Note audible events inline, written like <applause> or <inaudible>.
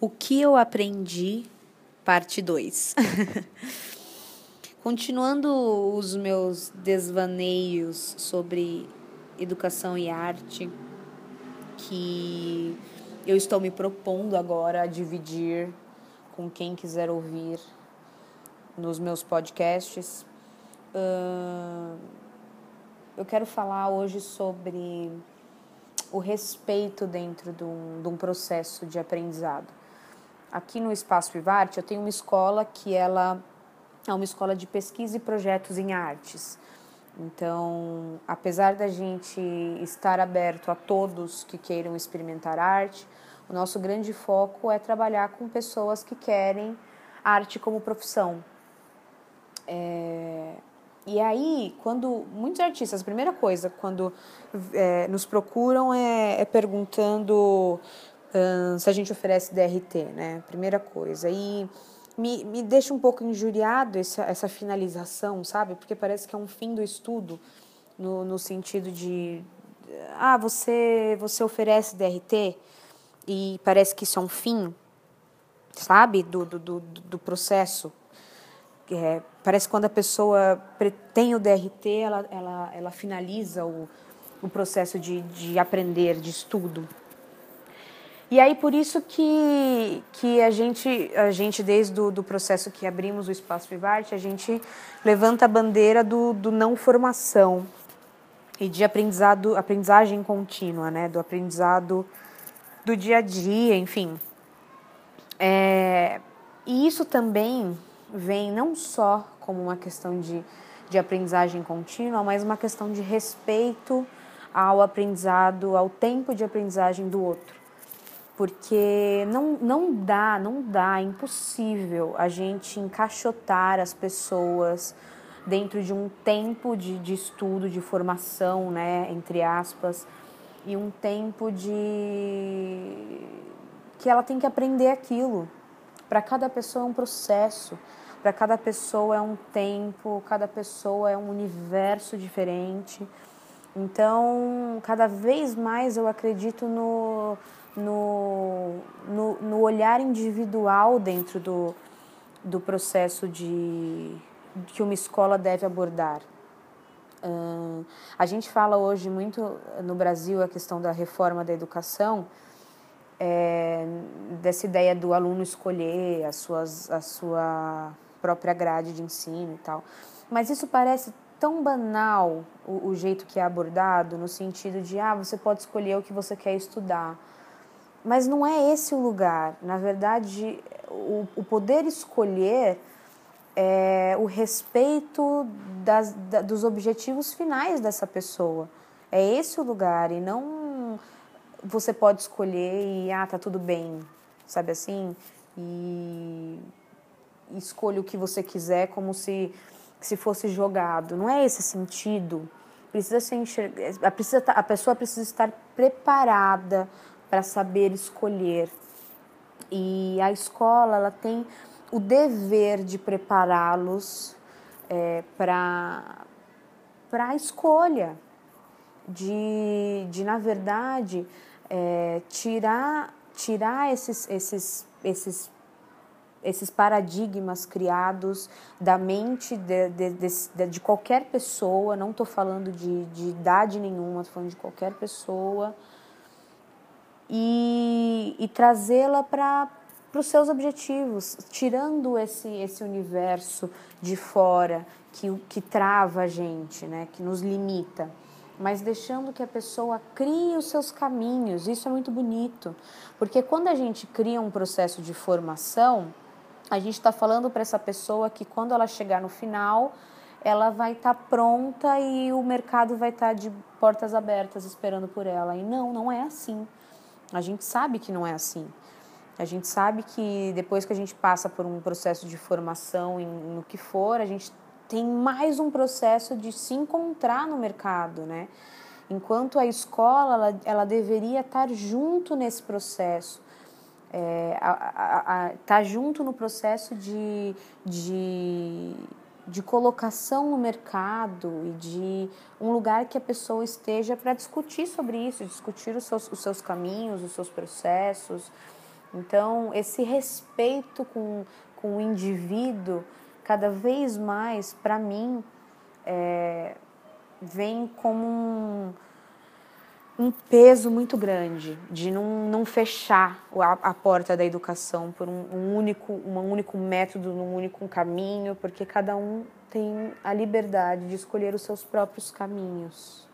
O que eu aprendi, parte 2. <laughs> Continuando os meus desvaneios sobre educação e arte, que eu estou me propondo agora a dividir com quem quiser ouvir nos meus podcasts. Uh, eu quero falar hoje sobre o respeito dentro de um, de um processo de aprendizado aqui no Espaço Vivarte, eu tenho uma escola que ela é uma escola de pesquisa e projetos em artes. Então, apesar da gente estar aberto a todos que queiram experimentar arte, o nosso grande foco é trabalhar com pessoas que querem arte como profissão. É... E aí, quando muitos artistas, a primeira coisa, quando é, nos procuram é, é perguntando se a gente oferece DRT, né? Primeira coisa. E me, me deixa um pouco injuriado essa, essa finalização, sabe? Porque parece que é um fim do estudo, no, no sentido de. Ah, você, você oferece DRT e parece que isso é um fim, sabe? Do, do, do, do processo. É, parece que quando a pessoa tem o DRT, ela, ela, ela finaliza o, o processo de, de aprender, de estudo. E aí por isso que, que a gente, a gente desde o do processo que abrimos o Espaço Vivarte, a gente levanta a bandeira do, do não formação e de aprendizado, aprendizagem contínua, né? do aprendizado do dia a dia, enfim. É, e isso também vem não só como uma questão de, de aprendizagem contínua, mas uma questão de respeito ao aprendizado, ao tempo de aprendizagem do outro porque não, não dá, não dá, é impossível a gente encaixotar as pessoas dentro de um tempo de, de estudo, de formação, né, entre aspas, e um tempo de que ela tem que aprender aquilo. Para cada pessoa é um processo, para cada pessoa é um tempo, cada pessoa é um universo diferente. Então, cada vez mais eu acredito no no, no, no olhar individual dentro do, do processo de que uma escola deve abordar. Uh, a gente fala hoje muito no Brasil a questão da reforma da educação, é, dessa ideia do aluno escolher a, suas, a sua própria grade de ensino e tal. Mas isso parece tão banal o, o jeito que é abordado, no sentido de, ah, você pode escolher o que você quer estudar. Mas não é esse o lugar. Na verdade, o, o poder escolher é o respeito das, da, dos objetivos finais dessa pessoa. É esse o lugar e não você pode escolher e ah, tá tudo bem, sabe assim? E escolha o que você quiser como se se fosse jogado. Não é esse sentido. Precisa ser enxerg... a, precisa, a pessoa precisa estar preparada para saber escolher. E a escola ela tem o dever de prepará-los é, para a escolha, de, de na verdade, é, tirar, tirar esses, esses, esses, esses paradigmas criados da mente de, de, de, de qualquer pessoa, não estou falando de, de idade nenhuma, estou falando de qualquer pessoa, e, e trazê-la para os seus objetivos, tirando esse, esse universo de fora que, que trava a gente, né, que nos limita, mas deixando que a pessoa crie os seus caminhos. Isso é muito bonito, porque quando a gente cria um processo de formação, a gente está falando para essa pessoa que quando ela chegar no final, ela vai estar tá pronta e o mercado vai estar tá de portas abertas esperando por ela. E não, não é assim. A gente sabe que não é assim. A gente sabe que depois que a gente passa por um processo de formação em, no que for, a gente tem mais um processo de se encontrar no mercado, né? Enquanto a escola, ela, ela deveria estar junto nesse processo, é, estar junto no processo de, de de colocação no mercado e de um lugar que a pessoa esteja para discutir sobre isso, discutir os seus, os seus caminhos, os seus processos, Então, esse respeito com, com o indivíduo, cada vez mais, para mim, é, vem como um, um, peso muito grande de não, não fechar a, a porta da educação por um, um, único, um único método, um único caminho, porque cada um tem a liberdade de escolher os seus próprios caminhos.